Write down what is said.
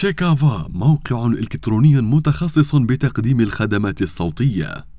شيكافا موقع إلكتروني متخصص بتقديم الخدمات الصوتية.